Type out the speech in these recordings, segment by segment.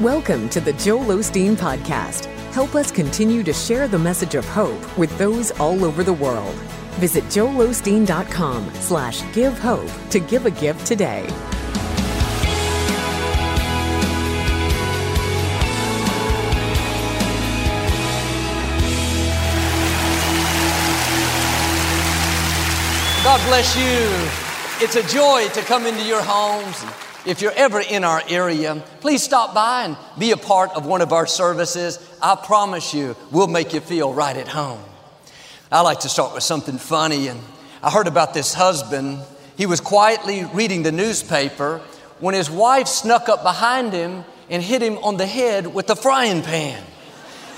Welcome to the Joel Osteen Podcast. Help us continue to share the message of hope with those all over the world. Visit joelosteen.com slash give hope to give a gift today. God bless you. It's a joy to come into your homes. If you're ever in our area, please stop by and be a part of one of our services. I promise you, we'll make you feel right at home. I like to start with something funny, and I heard about this husband. He was quietly reading the newspaper when his wife snuck up behind him and hit him on the head with a frying pan.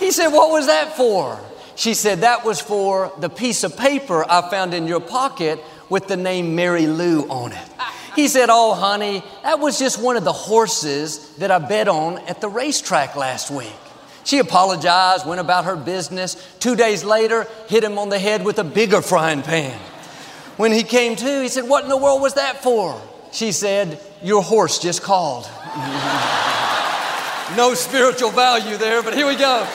He said, What was that for? She said, That was for the piece of paper I found in your pocket with the name Mary Lou on it. He said, Oh, honey, that was just one of the horses that I bet on at the racetrack last week. She apologized, went about her business. Two days later, hit him on the head with a bigger frying pan. When he came to, he said, What in the world was that for? She said, Your horse just called. no spiritual value there, but here we go.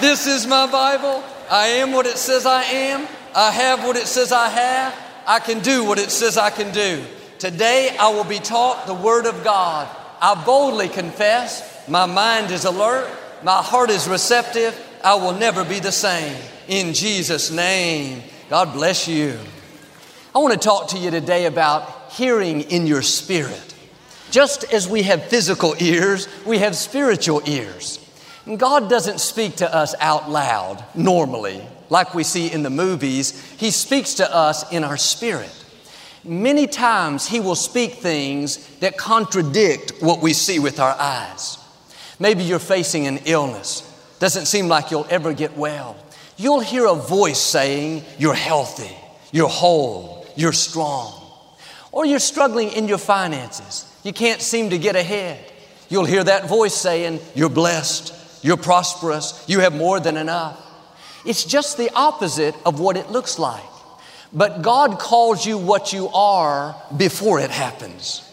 This is my Bible. I am what it says I am. I have what it says I have. I can do what it says I can do. Today I will be taught the Word of God. I boldly confess, my mind is alert, my heart is receptive, I will never be the same. In Jesus' name, God bless you. I want to talk to you today about hearing in your spirit. Just as we have physical ears, we have spiritual ears. And God doesn't speak to us out loud normally, like we see in the movies. He speaks to us in our spirit. Many times He will speak things that contradict what we see with our eyes. Maybe you're facing an illness, doesn't seem like you'll ever get well. You'll hear a voice saying, You're healthy, you're whole, you're strong. Or you're struggling in your finances, you can't seem to get ahead. You'll hear that voice saying, You're blessed, you're prosperous, you have more than enough. It's just the opposite of what it looks like. But God calls you what you are before it happens.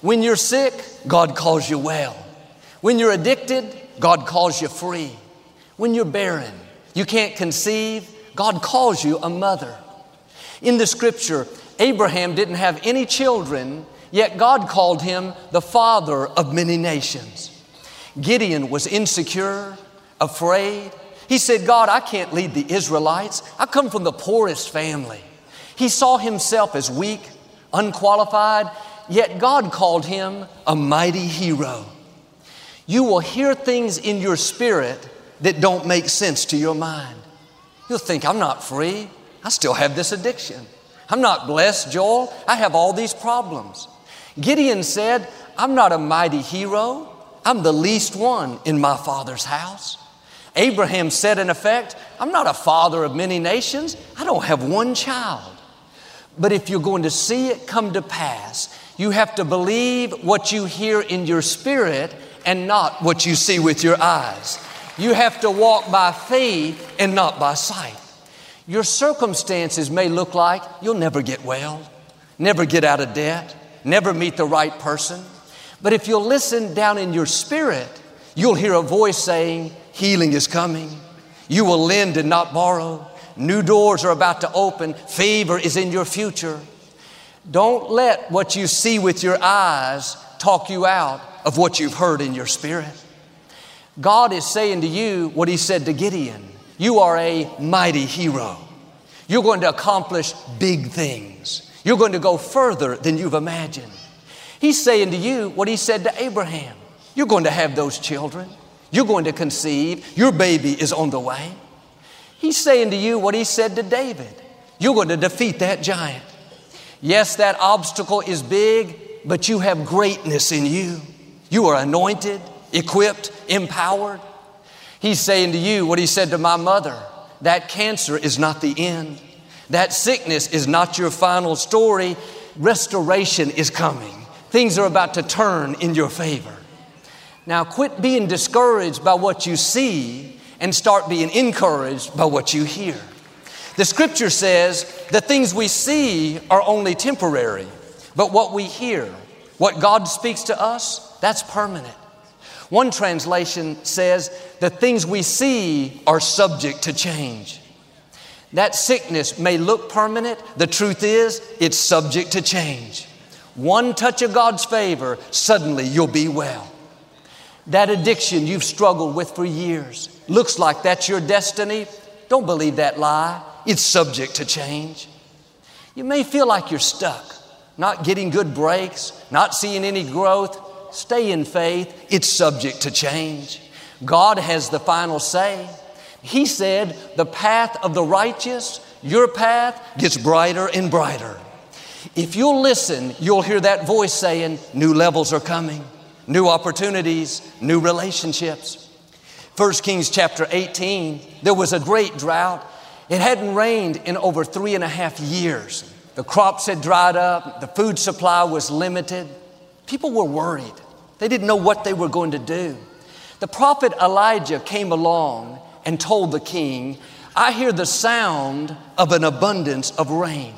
When you're sick, God calls you well. When you're addicted, God calls you free. When you're barren, you can't conceive, God calls you a mother. In the scripture, Abraham didn't have any children, yet God called him the father of many nations. Gideon was insecure, afraid. He said, God, I can't lead the Israelites. I come from the poorest family. He saw himself as weak, unqualified, yet God called him a mighty hero. You will hear things in your spirit that don't make sense to your mind. You'll think, I'm not free. I still have this addiction. I'm not blessed, Joel. I have all these problems. Gideon said, I'm not a mighty hero. I'm the least one in my father's house. Abraham said, in effect, I'm not a father of many nations. I don't have one child. But if you're going to see it come to pass, you have to believe what you hear in your spirit and not what you see with your eyes. You have to walk by faith and not by sight. Your circumstances may look like you'll never get well, never get out of debt, never meet the right person. But if you'll listen down in your spirit, you'll hear a voice saying, Healing is coming. You will lend and not borrow. New doors are about to open. Favor is in your future. Don't let what you see with your eyes talk you out of what you've heard in your spirit. God is saying to you what He said to Gideon You are a mighty hero. You're going to accomplish big things. You're going to go further than you've imagined. He's saying to you what he said to Abraham You're going to have those children. You're going to conceive. Your baby is on the way. He's saying to you what he said to David You're going to defeat that giant. Yes, that obstacle is big, but you have greatness in you. You are anointed, equipped, empowered. He's saying to you what he said to my mother that cancer is not the end. That sickness is not your final story. Restoration is coming. Things are about to turn in your favor. Now, quit being discouraged by what you see and start being encouraged by what you hear. The scripture says the things we see are only temporary, but what we hear, what God speaks to us, that's permanent. One translation says, the things we see are subject to change. That sickness may look permanent. The truth is, it's subject to change. One touch of God's favor, suddenly you'll be well. That addiction you've struggled with for years, looks like that's your destiny. Don't believe that lie. It's subject to change. You may feel like you're stuck, not getting good breaks, not seeing any growth. Stay in faith. It's subject to change. God has the final say. He said, The path of the righteous, your path, gets brighter and brighter. If you'll listen, you'll hear that voice saying, New levels are coming, new opportunities, new relationships. 1 Kings chapter 18, there was a great drought. It hadn't rained in over three and a half years. The crops had dried up, the food supply was limited. People were worried. They didn't know what they were going to do. The prophet Elijah came along and told the king, I hear the sound of an abundance of rain.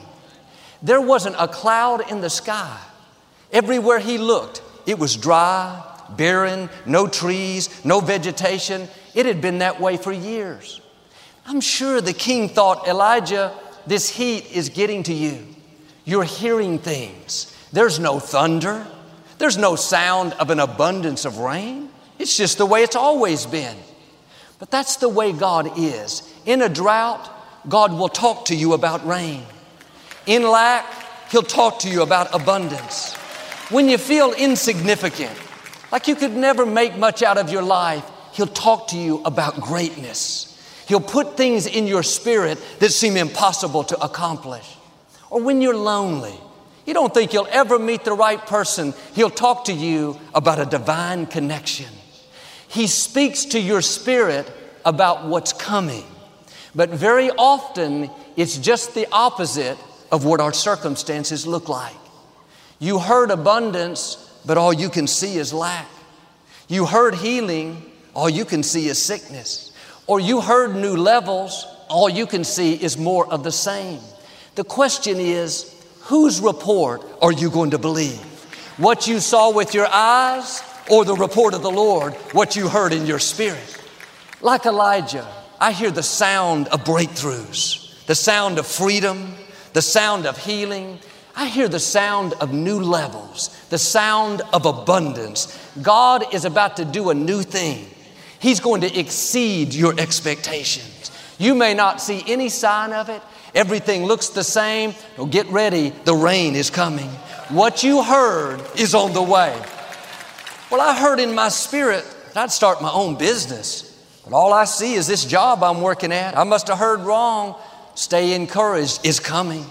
There wasn't a cloud in the sky. Everywhere he looked, it was dry, barren, no trees, no vegetation. It had been that way for years. I'm sure the king thought, Elijah, this heat is getting to you. You're hearing things. There's no thunder, there's no sound of an abundance of rain. It's just the way it's always been. But that's the way God is. In a drought, God will talk to you about rain. In lack, He'll talk to you about abundance. When you feel insignificant, like you could never make much out of your life, He'll talk to you about greatness. He'll put things in your spirit that seem impossible to accomplish. Or when you're lonely, you don't think you'll ever meet the right person, He'll talk to you about a divine connection. He speaks to your spirit about what's coming. But very often, it's just the opposite of what our circumstances look like. You heard abundance, but all you can see is lack. You heard healing, all you can see is sickness. Or you heard new levels, all you can see is more of the same. The question is, whose report are you going to believe? What you saw with your eyes or the report of the Lord, what you heard in your spirit? Like Elijah, I hear the sound of breakthroughs, the sound of freedom, the sound of healing. I hear the sound of new levels, the sound of abundance. God is about to do a new thing. He's going to exceed your expectations. You may not see any sign of it. Everything looks the same. Well, get ready, the rain is coming. What you heard is on the way. Well, I heard in my spirit that I'd start my own business. But all I see is this job I'm working at. I must have heard wrong. Stay encouraged is coming.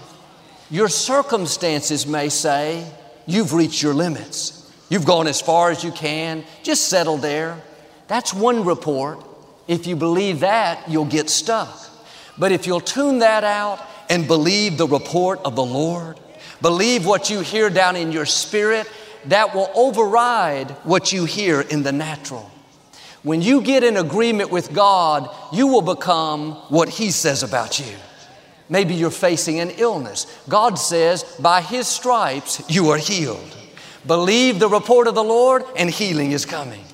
Your circumstances may say, You've reached your limits. You've gone as far as you can. Just settle there. That's one report. If you believe that, you'll get stuck. But if you'll tune that out and believe the report of the Lord, believe what you hear down in your spirit, that will override what you hear in the natural. When you get in agreement with God, you will become what He says about you. Maybe you're facing an illness. God says, by His stripes, you are healed. Believe the report of the Lord, and healing is coming.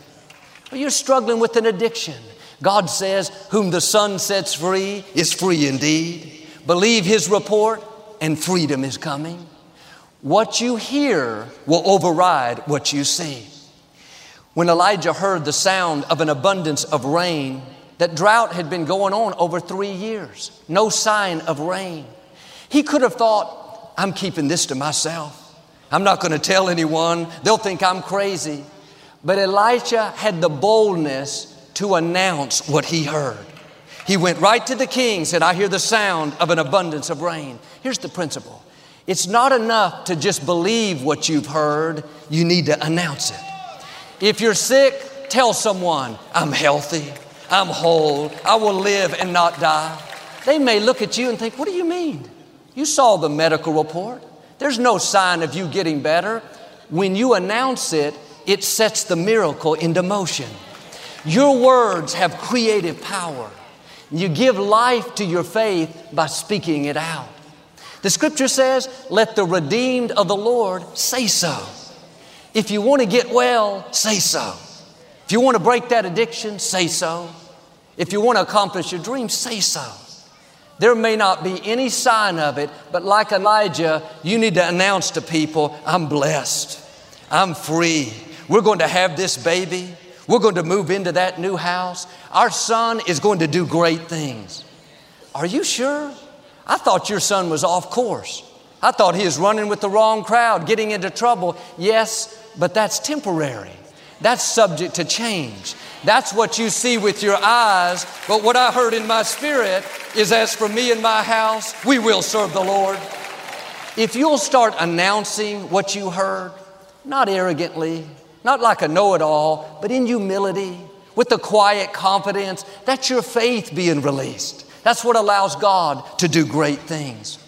Or you're struggling with an addiction. God says, Whom the Son sets free is free indeed. Believe His report, and freedom is coming. What you hear will override what you see. When Elijah heard the sound of an abundance of rain, that drought had been going on over three years, no sign of rain. He could have thought, I'm keeping this to myself. I'm not going to tell anyone. They'll think I'm crazy. But Elijah had the boldness to announce what he heard. He went right to the king, and said, I hear the sound of an abundance of rain. Here's the principle it's not enough to just believe what you've heard, you need to announce it. If you're sick, tell someone, I'm healthy. I'm whole, I will live and not die. They may look at you and think, What do you mean? You saw the medical report. There's no sign of you getting better. When you announce it, it sets the miracle into motion. Your words have creative power. You give life to your faith by speaking it out. The scripture says, Let the redeemed of the Lord say so. If you want to get well, say so If you want to break that addiction, say so. If you want to accomplish your dream, say so. There may not be any sign of it, but like Elijah, you need to announce to people, I'm blessed. I'm free. We're going to have this baby. We're going to move into that new house. Our son is going to do great things. Are you sure? I thought your son was off course. I thought he was running with the wrong crowd, getting into trouble. Yes, but that's temporary. That's subject to change. That's what you see with your eyes. But what I heard in my spirit is as for me and my house, we will serve the Lord. If you'll start announcing what you heard, not arrogantly, not like a know it all, but in humility, with the quiet confidence, that's your faith being released. That's what allows God to do great things.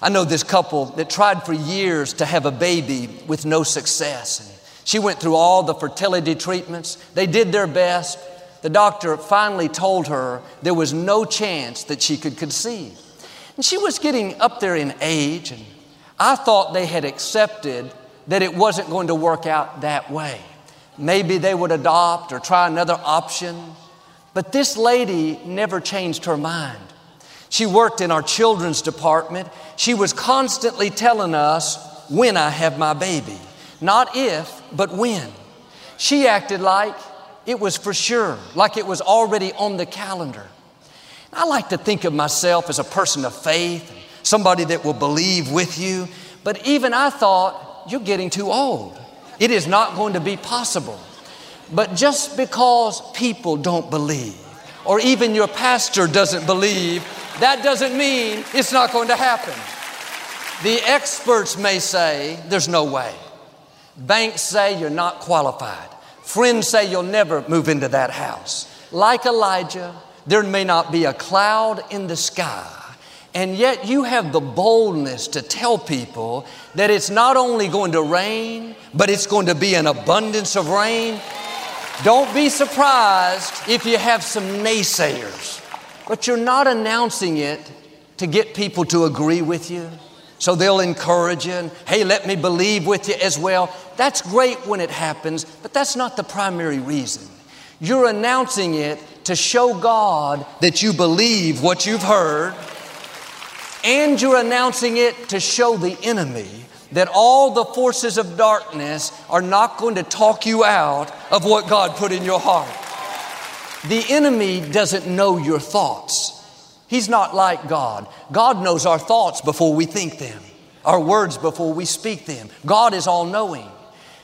I know this couple that tried for years to have a baby with no success. She went through all the fertility treatments. They did their best. The doctor finally told her there was no chance that she could conceive. And she was getting up there in age, and I thought they had accepted that it wasn't going to work out that way. Maybe they would adopt or try another option. But this lady never changed her mind. She worked in our children's department. She was constantly telling us when I have my baby. Not if, but when. She acted like it was for sure, like it was already on the calendar. I like to think of myself as a person of faith, somebody that will believe with you. But even I thought, you're getting too old. It is not going to be possible. But just because people don't believe, or even your pastor doesn't believe, that doesn't mean it's not going to happen. The experts may say there's no way. Banks say you're not qualified. Friends say you'll never move into that house. Like Elijah, there may not be a cloud in the sky. And yet you have the boldness to tell people that it's not only going to rain, but it's going to be an abundance of rain. Don't be surprised if you have some naysayers but you're not announcing it to get people to agree with you. So they'll encourage you and, hey, let me believe with you as well. That's great when it happens, but that's not the primary reason. You're announcing it to show God that you believe what you've heard, and you're announcing it to show the enemy that all the forces of darkness are not going to talk you out of what God put in your heart. The enemy doesn't know your thoughts. He's not like God. God knows our thoughts before we think them, our words before we speak them. God is all knowing.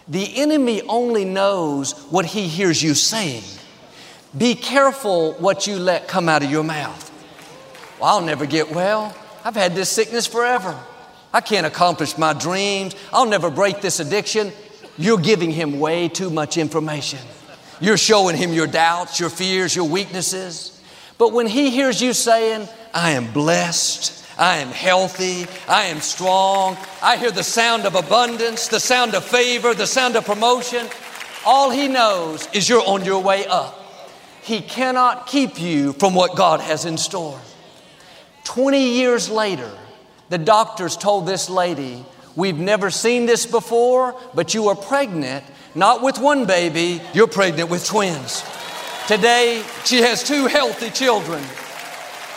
The enemy only knows what he hears you saying. Be careful what you let come out of your mouth. Well, I'll never get well. I've had this sickness forever. I can't accomplish my dreams. I'll never break this addiction. You're giving him way too much information. You're showing him your doubts, your fears, your weaknesses. But when he hears you saying, I am blessed, I am healthy, I am strong, I hear the sound of abundance, the sound of favor, the sound of promotion, all he knows is you're on your way up. He cannot keep you from what God has in store. 20 years later, the doctors told this lady, We've never seen this before, but you are pregnant not with one baby, you're pregnant with twins. Today, she has two healthy children.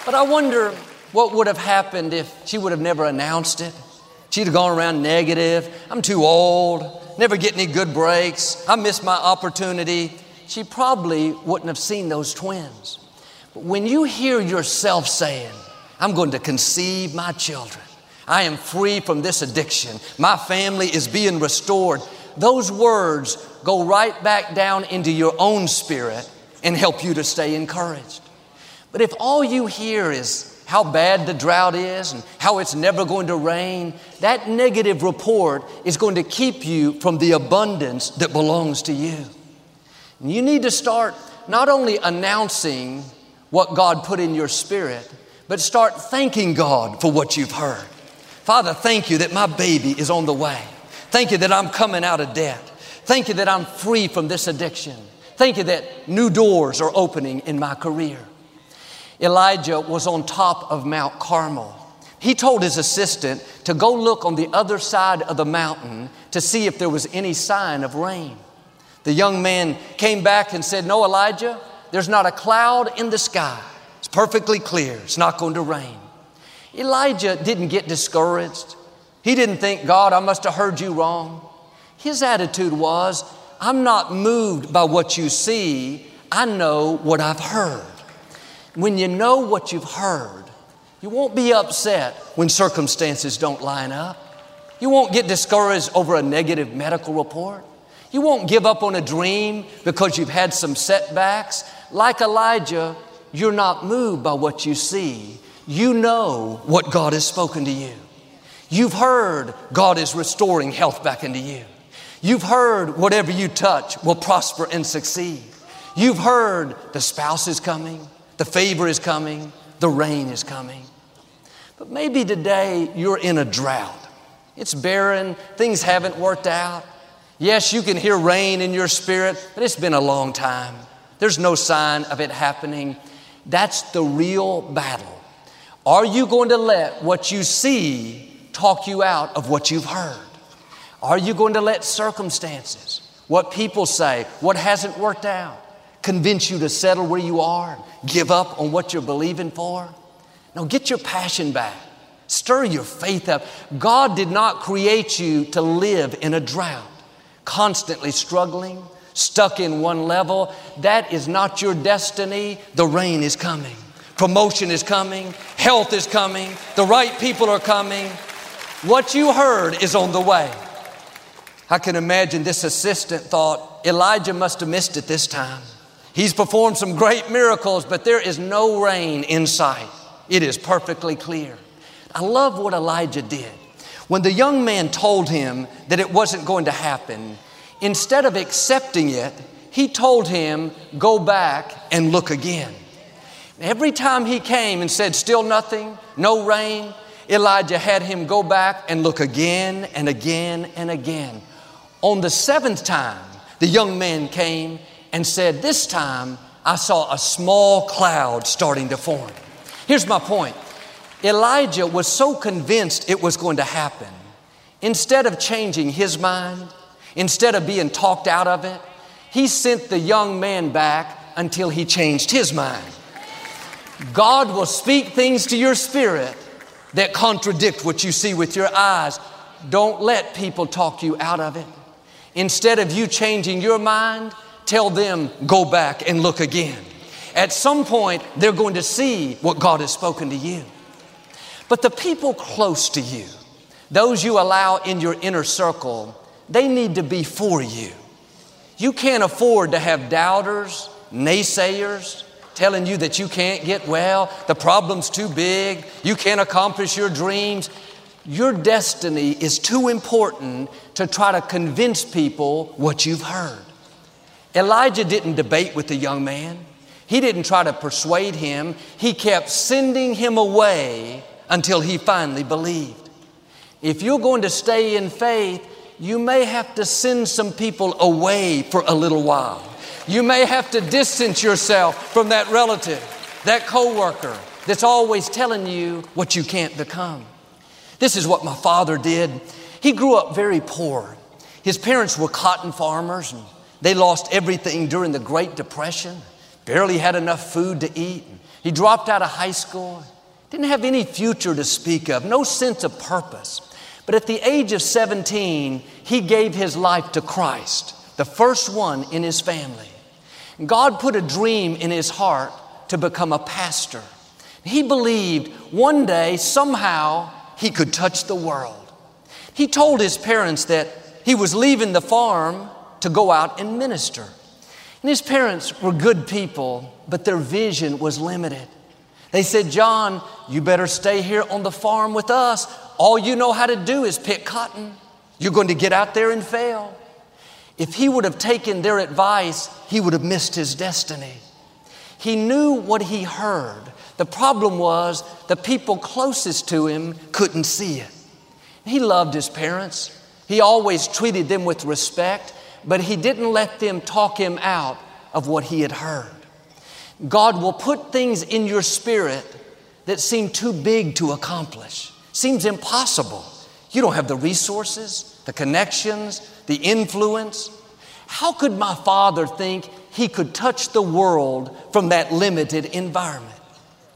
But I wonder what would have happened if she would have never announced it. She'd have gone around negative. I'm too old, never get any good breaks. I missed my opportunity. She probably wouldn't have seen those twins. But when you hear yourself saying, I'm going to conceive my children, I am free from this addiction, my family is being restored, those words go right back down into your own spirit and help you to stay encouraged. But if all you hear is how bad the drought is and how it's never going to rain, that negative report is going to keep you from the abundance that belongs to you. And you need to start not only announcing what God put in your spirit, but start thanking God for what you've heard. Father, thank you that my baby is on the way. Thank you that I'm coming out of debt. Thank you that I'm free from this addiction. Thank you that new doors are opening in my career. Elijah was on top of Mount Carmel. He told his assistant to go look on the other side of the mountain to see if there was any sign of rain. The young man came back and said, No, Elijah, there's not a cloud in the sky. It's perfectly clear. It's not going to rain. Elijah didn't get discouraged. He didn't think, God, I must have heard you wrong. His attitude was, I'm not moved by what you see, I know what I've heard. When you know what you've heard, you won't be upset when circumstances don't line up. You won't get discouraged over a negative medical report. You won't give up on a dream because you've had some setbacks. Like Elijah, you're not moved by what you see. You know what God has spoken to you. You've heard God is restoring health back into you. You've heard whatever you touch will prosper and succeed. You've heard the spouse is coming, the favor is coming, the rain is coming. But maybe today you're in a drought. It's barren, things haven't worked out. Yes, you can hear rain in your spirit, but it's been a long time. There's no sign of it happening. That's the real battle. Are you going to let what you see talk you out of what you've heard? Are you going to let circumstances, what people say, what hasn't worked out, convince you to settle where you are, give up on what you're believing for? No, get your passion back. Stir your faith up. God did not create you to live in a drought, constantly struggling, stuck in one level. That is not your destiny. The rain is coming, promotion is coming, health is coming, the right people are coming. What you heard is on the way. I can imagine this assistant thought Elijah must have missed it this time. He's performed some great miracles, but there is no rain in sight. It is perfectly clear. I love what Elijah did. When the young man told him that it wasn't going to happen, instead of accepting it, he told him, Go back and look again. Every time he came and said, Still nothing, no rain, Elijah had him go back and look again and again and again. On the seventh time, the young man came and said, This time I saw a small cloud starting to form. Here's my point Elijah was so convinced it was going to happen. Instead of changing his mind, instead of being talked out of it, he sent the young man back until he changed his mind. God will speak things to your spirit that contradict what you see with your eyes. Don't let people talk you out of it. Instead of you changing your mind, tell them, go back and look again. At some point, they're going to see what God has spoken to you. But the people close to you, those you allow in your inner circle, they need to be for you. You can't afford to have doubters, naysayers, telling you that you can't get well, the problem's too big, you can't accomplish your dreams. Your destiny is too important to try to convince people what you've heard. Elijah didn't debate with the young man. He didn't try to persuade him. He kept sending him away until he finally believed. If you're going to stay in faith, you may have to send some people away for a little while. You may have to distance yourself from that relative, that coworker that's always telling you what you can't become. This is what my father did. He grew up very poor. His parents were cotton farmers and they lost everything during the Great Depression, barely had enough food to eat. He dropped out of high school. Didn't have any future to speak of, no sense of purpose. But at the age of 17, he gave his life to Christ, the first one in his family. God put a dream in his heart to become a pastor. He believed one day, somehow, he could touch the world. He told his parents that he was leaving the farm to go out and minister. And his parents were good people, but their vision was limited. They said, John, you better stay here on the farm with us. All you know how to do is pick cotton. You're going to get out there and fail. If he would have taken their advice, he would have missed his destiny. He knew what he heard. The problem was the people closest to him couldn't see it. He loved his parents. He always treated them with respect, but he didn't let them talk him out of what he had heard. God will put things in your spirit that seem too big to accomplish, seems impossible. You don't have the resources, the connections, the influence. How could my father think he could touch the world from that limited environment?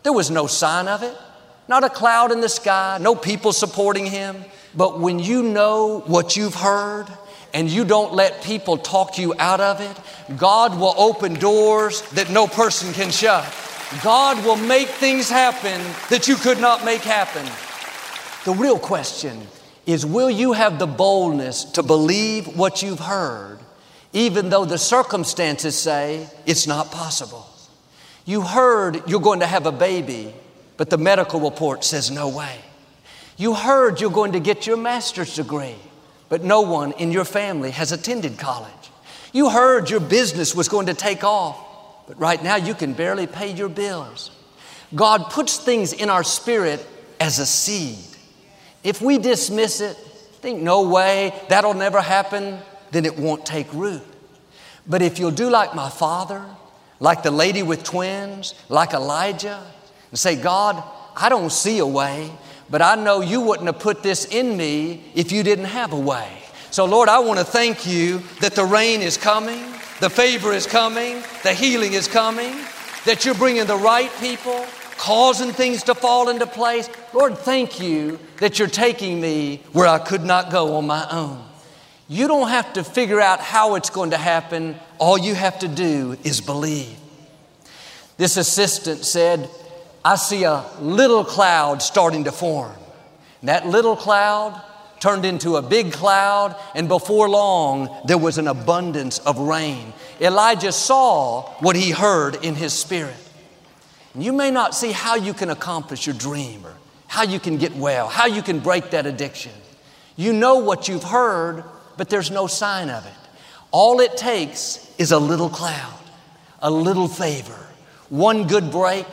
There was no sign of it, not a cloud in the sky, no people supporting him. But when you know what you've heard and you don't let people talk you out of it, God will open doors that no person can shut. God will make things happen that you could not make happen. The real question is will you have the boldness to believe what you've heard, even though the circumstances say it's not possible? You heard you're going to have a baby, but the medical report says no way. You heard you're going to get your master's degree, but no one in your family has attended college. You heard your business was going to take off, but right now you can barely pay your bills. God puts things in our spirit as a seed. If we dismiss it, think, no way, that'll never happen, then it won't take root. But if you'll do like my father, like the lady with twins, like Elijah, and say, God, I don't see a way, but I know you wouldn't have put this in me if you didn't have a way. So, Lord, I want to thank you that the rain is coming, the favor is coming, the healing is coming, that you're bringing the right people, causing things to fall into place. Lord, thank you that you're taking me where I could not go on my own. You don't have to figure out how it's going to happen. All you have to do is believe. This assistant said, I see a little cloud starting to form. That little cloud turned into a big cloud, and before long, there was an abundance of rain. Elijah saw what he heard in his spirit. You may not see how you can accomplish your dream or how you can get well, how you can break that addiction. You know what you've heard, but there's no sign of it. All it takes is a little cloud, a little favor, one good break,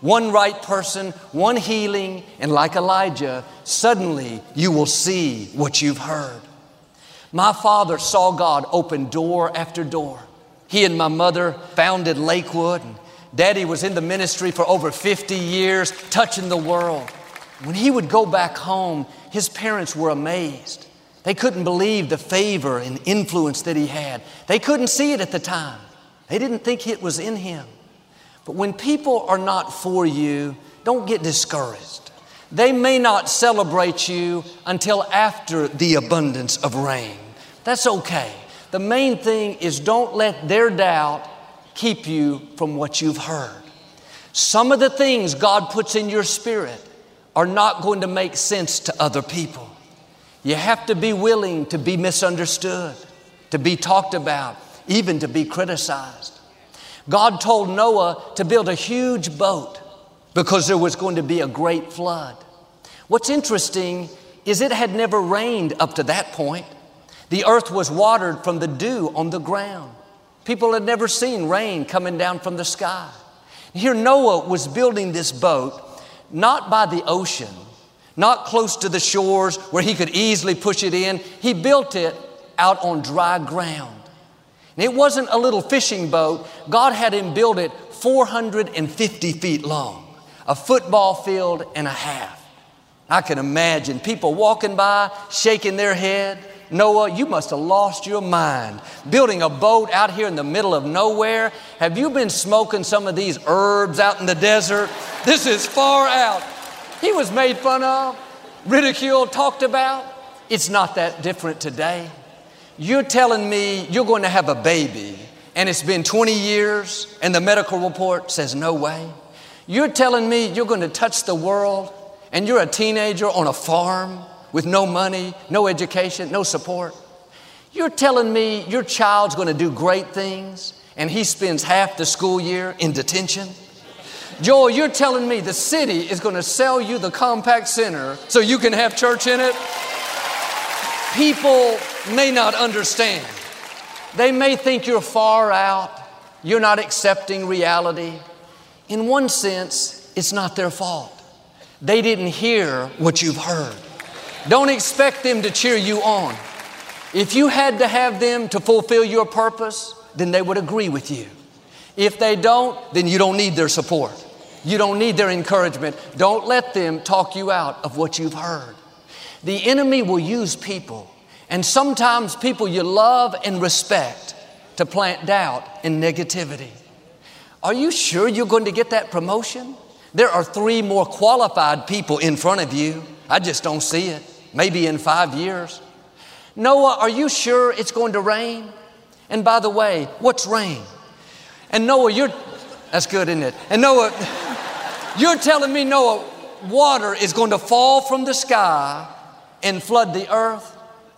one right person, one healing, and like Elijah, suddenly you will see what you've heard. My father saw God open door after door. He and my mother founded Lakewood, and daddy was in the ministry for over 50 years, touching the world. When he would go back home, his parents were amazed. They couldn't believe the favor and influence that he had. They couldn't see it at the time. They didn't think it was in him. But when people are not for you, don't get discouraged. They may not celebrate you until after the abundance of rain. That's okay. The main thing is don't let their doubt keep you from what you've heard. Some of the things God puts in your spirit are not going to make sense to other people. You have to be willing to be misunderstood, to be talked about, even to be criticized. God told Noah to build a huge boat because there was going to be a great flood. What's interesting is it had never rained up to that point. The earth was watered from the dew on the ground. People had never seen rain coming down from the sky. Here, Noah was building this boat not by the ocean, not close to the shores where he could easily push it in. He built it out on dry ground. And It wasn't a little fishing boat. God had him build it 450 feet long, a football field and a half. I can imagine people walking by, shaking their head. Noah, you must have lost your mind building a boat out here in the middle of nowhere. Have you been smoking some of these herbs out in the desert? This is far out. He was made fun of, ridiculed, talked about. It's not that different today. You're telling me you're going to have a baby and it's been 20 years and the medical report says no way. You're telling me you're going to touch the world and you're a teenager on a farm with no money, no education, no support. You're telling me your child's going to do great things and he spends half the school year in detention. Joel, you're telling me the city is going to sell you the Compaq Center so you can have church in it? People may not understand. They may think you're far out, you're not accepting reality. In one sense, it's not their fault. They didn't hear what you've heard. Don't expect them to cheer you on. If you had to have them to fulfill your purpose, then they would agree with you. If they don't, then you don't need their support. You don't need their encouragement. Don't let them talk you out of what you've heard. The enemy will use people, and sometimes people you love and respect to plant doubt and negativity. Are you sure you're going to get that promotion? There are three more qualified people in front of you. I just don't see it. Maybe in five years. Noah, are you sure it's going to rain? And by the way, what's rain? And Noah, you're, that's good, isn't it? And Noah, you're telling me, Noah, water is going to fall from the sky and flood the earth?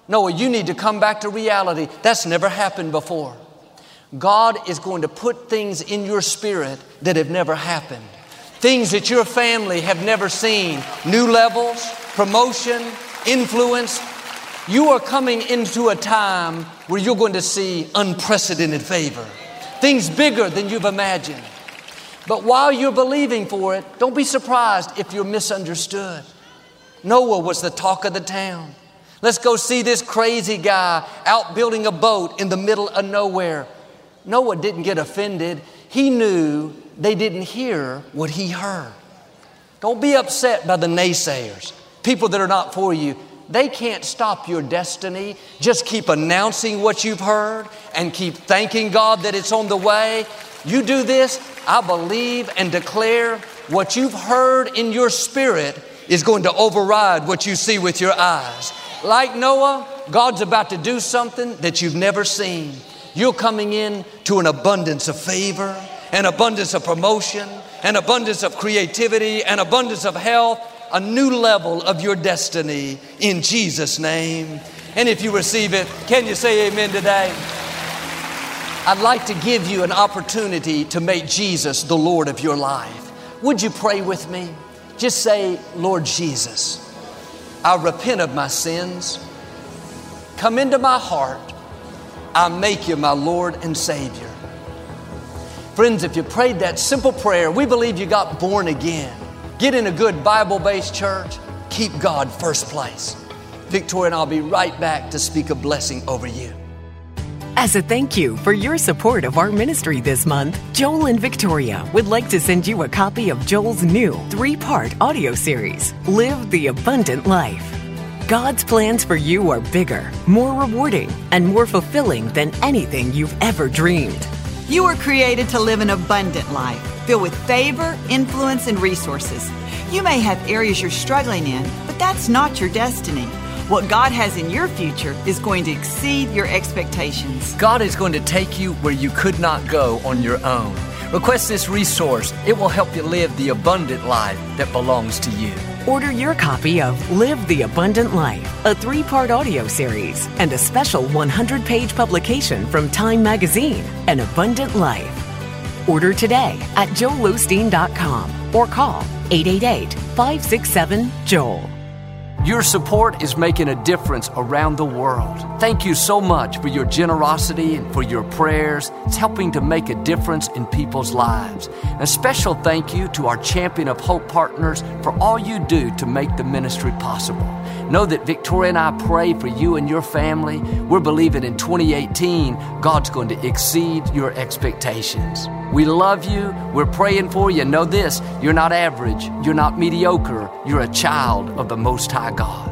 Noah, you need to come back to reality. That's never happened before. God is going to put things in your spirit that have never happened. Things that your family have never seen. New levels, promotion, influence. You are coming into a time where you're going to see unprecedented favor. Things bigger than you've imagined. But while you're believing for it, don't be surprised if you're misunderstood. Noah was the talk of the town. Let's go see this crazy guy out building a boat in the middle of nowhere. Noah didn't get offended. He knew they didn't hear what he heard. Don't be upset by the naysayers, people that are not for you. They can't stop your destiny. Just keep announcing what you've heard and keep thanking God that it's on the way. You do this, I believe and declare what you've heard in your spirit is going to override what you see with your eyes. Like Noah, God's about to do something that you've never seen. You're coming in to an abundance of favor, an abundance of promotion, an abundance of creativity, an abundance of health, a new level of your destiny in Jesus' name. And if you receive it, can you say amen today? I'd like to give you an opportunity to make Jesus the Lord of your life. Would you pray with me? Just say, Lord Jesus, I repent of my sins. Come into my heart. I make you my Lord and Savior. Friends, if you prayed that simple prayer, we believe you got born again. Get in a good Bible based church. Keep God first place. Victoria and I'll be right back to speak a blessing over you. As a thank you for your support of our ministry this month, Joel and Victoria would like to send you a copy of Joel's new three part audio series, Live the Abundant Life. God's plans for you are bigger, more rewarding, and more fulfilling than anything you've ever dreamed. You were created to live an abundant life, filled with favor, influence, and resources. You may have areas you're struggling in, but that's not your destiny. What God has in your future is going to exceed your expectations. God is going to take you where you could not go on your own. Request this resource, it will help you live the abundant life that belongs to you. Order your copy of Live the Abundant Life, a three part audio series, and a special 100 page publication from Time Magazine, An Abundant Life. Order today at joelosteen.com or call 888 567 Joel. Your support is making a difference around the world. Thank you so much for your generosity and for your prayers. It's helping to make a difference in people's lives. A special thank you to our Champion of Hope partners for all you do to make the ministry possible. Know that Victoria and I pray for you and your family. We're believing in 2018, God's going to exceed your expectations. We love you. We're praying for you. Know this you're not average, you're not mediocre, you're a child of the Most High God.